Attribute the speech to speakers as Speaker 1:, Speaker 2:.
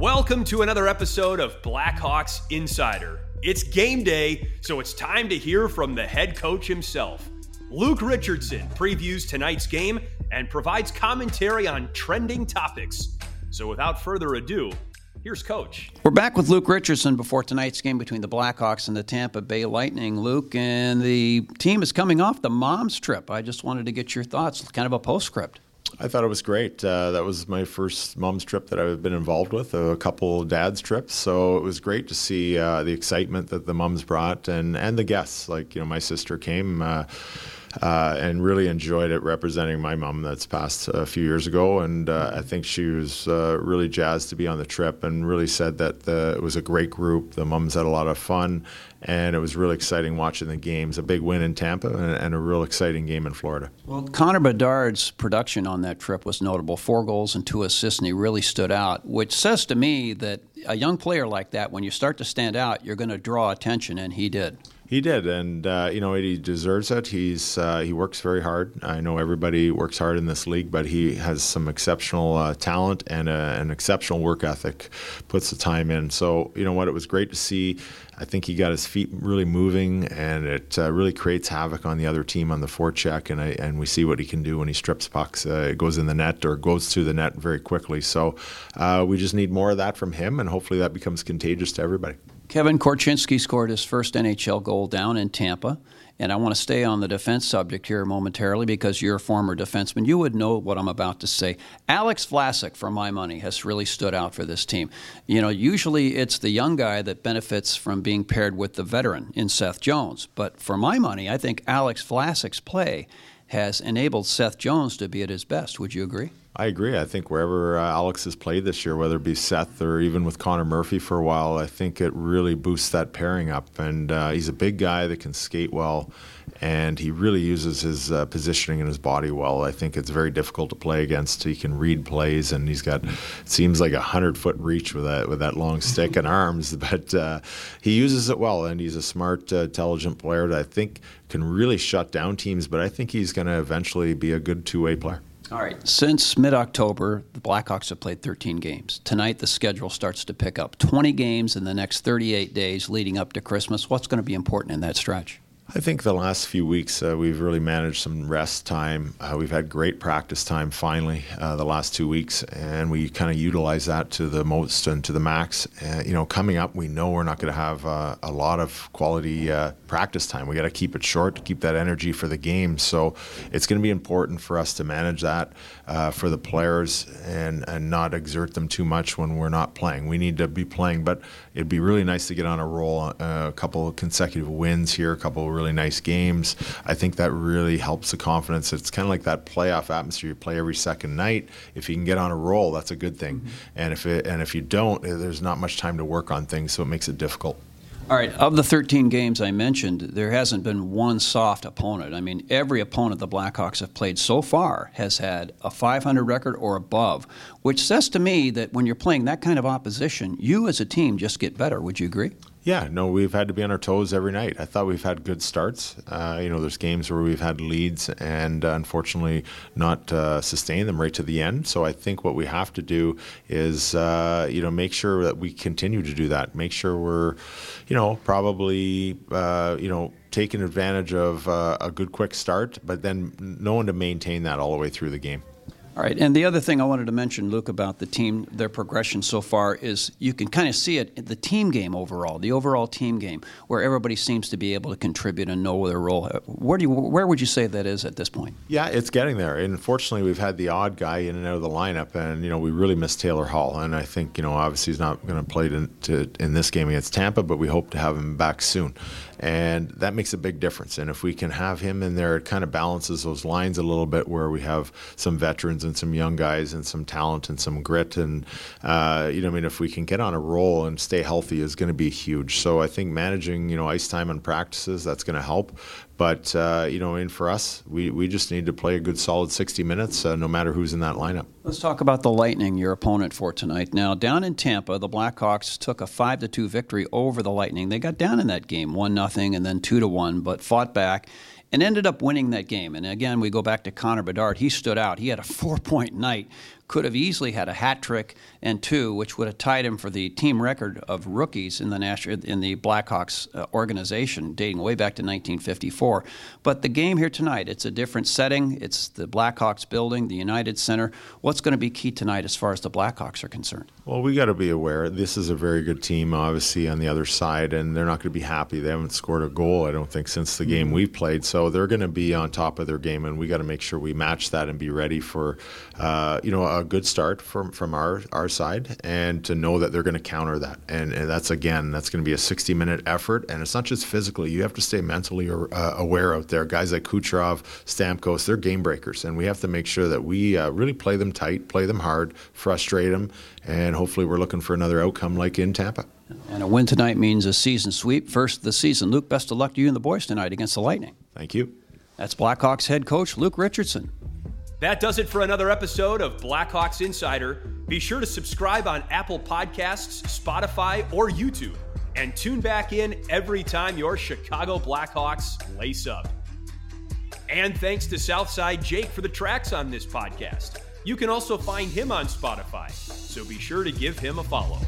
Speaker 1: Welcome to another episode of Blackhawks Insider. It's game day, so it's time to hear from the head coach himself. Luke Richardson previews tonight's game and provides commentary on trending topics. So without further ado, here's Coach.
Speaker 2: We're back with Luke Richardson before tonight's game between the Blackhawks and the Tampa Bay Lightning. Luke, and the team is coming off the mom's trip. I just wanted to get your thoughts, kind of a postscript.
Speaker 3: I thought it was great. Uh, that was my first mom's trip that I've been involved with, a couple dad's trips. So it was great to see uh, the excitement that the mums brought and, and the guests. Like, you know, my sister came. Uh, uh, and really enjoyed it representing my mom that's passed a few years ago. And uh, I think she was uh, really jazzed to be on the trip and really said that the, it was a great group. The mums had a lot of fun, and it was really exciting watching the games. A big win in Tampa and, and a real exciting game in Florida.
Speaker 2: Well, Connor Bedard's production on that trip was notable four goals and two assists, and he really stood out, which says to me that a young player like that, when you start to stand out, you're going to draw attention, and he did.
Speaker 3: He did, and uh, you know he deserves it. He's uh, he works very hard. I know everybody works hard in this league, but he has some exceptional uh, talent and an exceptional work ethic. Puts the time in. So you know what? It was great to see. I think he got his feet really moving, and it uh, really creates havoc on the other team on the forecheck. And I, and we see what he can do when he strips pucks. Uh, it goes in the net or goes through the net very quickly. So uh, we just need more of that from him, and hopefully that becomes contagious to everybody.
Speaker 2: Kevin Korchinski scored his first NHL goal down in Tampa. And I want to stay on the defense subject here momentarily because you're a former defenseman. You would know what I'm about to say. Alex Vlasic, for my money, has really stood out for this team. You know, usually it's the young guy that benefits from being paired with the veteran in Seth Jones. But for my money, I think Alex Vlasic's play has enabled Seth Jones to be at his best. Would you agree?
Speaker 3: I agree. I think wherever uh, Alex has played this year, whether it be Seth or even with Connor Murphy for a while, I think it really boosts that pairing up. And uh, he's a big guy that can skate well, and he really uses his uh, positioning and his body well. I think it's very difficult to play against. He can read plays, and he's got seems like a hundred foot reach with that with that long stick and arms. But uh, he uses it well, and he's a smart, uh, intelligent player that I think can really shut down teams. But I think he's going to eventually be a good two way player.
Speaker 2: All right. Since mid October, the Blackhawks have played 13 games. Tonight, the schedule starts to pick up 20 games in the next 38 days leading up to Christmas. What's going to be important in that stretch?
Speaker 3: I think the last few weeks uh, we've really managed some rest time. Uh, we've had great practice time finally uh, the last two weeks, and we kind of utilize that to the most and to the max. Uh, you know, coming up, we know we're not going to have uh, a lot of quality uh, practice time. We got to keep it short to keep that energy for the game. So it's going to be important for us to manage that for the players and and not exert them too much when we're not playing. We need to be playing, but it'd be really nice to get on a roll, a couple consecutive wins here, a couple really nice games. I think that really helps the confidence. It's kind of like that playoff atmosphere. You play every second night. If you can get on a roll, that's a good thing. Mm-hmm. And if it, and if you don't, there's not much time to work on things, so it makes it difficult.
Speaker 2: All right, of the 13 games I mentioned, there hasn't been one soft opponent. I mean, every opponent the Blackhawks have played so far has had a 500 record or above, which says to me that when you're playing that kind of opposition, you as a team just get better. Would you agree?
Speaker 3: Yeah, no, we've had to be on our toes every night. I thought we've had good starts. Uh, you know, there's games where we've had leads and uh, unfortunately not uh, sustain them right to the end. So I think what we have to do is, uh, you know, make sure that we continue to do that. Make sure we're, you know, probably, uh, you know, taking advantage of uh, a good quick start, but then knowing to maintain that all the way through the game.
Speaker 2: All right, and the other thing I wanted to mention, Luke, about the team, their progression so far is you can kind of see it in the team game overall, the overall team game, where everybody seems to be able to contribute and know their role. Where do you, where would you say that is at this point?
Speaker 3: Yeah, it's getting there. And unfortunately, we've had the odd guy in and out of the lineup, and you know we really miss Taylor Hall. And I think you know obviously he's not going to play in this game against Tampa, but we hope to have him back soon and that makes a big difference. And if we can have him in there, it kind of balances those lines a little bit, where we have some veterans and some young guys and some talent and some grit. And uh, you know, I mean, if we can get on a roll and stay healthy, is going to be huge. So I think managing, you know, ice time and practices that's going to help. But uh, you know, and for us, we, we just need to play a good solid 60 minutes, uh, no matter who's in that lineup.
Speaker 2: Let's talk about the Lightning, your opponent for tonight. Now, down in Tampa, the Blackhawks took a five to two victory over the Lightning. They got down in that game, one nothing, and then two to one, but fought back and ended up winning that game. And again, we go back to Connor Bedard. He stood out. He had a four point night could have easily had a hat trick and two, which would have tied him for the team record of rookies in the national in the Blackhawks uh, organization, dating way back to 1954. But the game here tonight, it's a different setting. It's the Blackhawks building, the United Center. What's going to be key tonight as far as the Blackhawks are concerned?
Speaker 3: Well, we got to be aware this is a very good team, obviously on the other side, and they're not going to be happy. They haven't scored a goal, I don't think, since the game we've played. So they're going to be on top of their game, and we got to make sure we match that and be ready for, uh, you know, a good start from from our our side, and to know that they're going to counter that. And, and that's again, that's going to be a 60 minute effort, and it's not just physically. You have to stay mentally uh, aware out there. Guys like Kucherov, Stamkos, they're game breakers, and we have to make sure that we uh, really play them tight, play them hard, frustrate them, and hopefully we're looking for another outcome like in Tampa.
Speaker 2: And a win tonight means a season sweep, first of the season. Luke, best of luck to you and the boys tonight against the Lightning.
Speaker 3: Thank you.
Speaker 2: That's Blackhawks head coach Luke Richardson.
Speaker 1: That does it for another episode of Blackhawks Insider. Be sure to subscribe on Apple Podcasts, Spotify, or YouTube, and tune back in every time your Chicago Blackhawks lace up. And thanks to Southside Jake for the tracks on this podcast. You can also find him on Spotify, so be sure to give him a follow.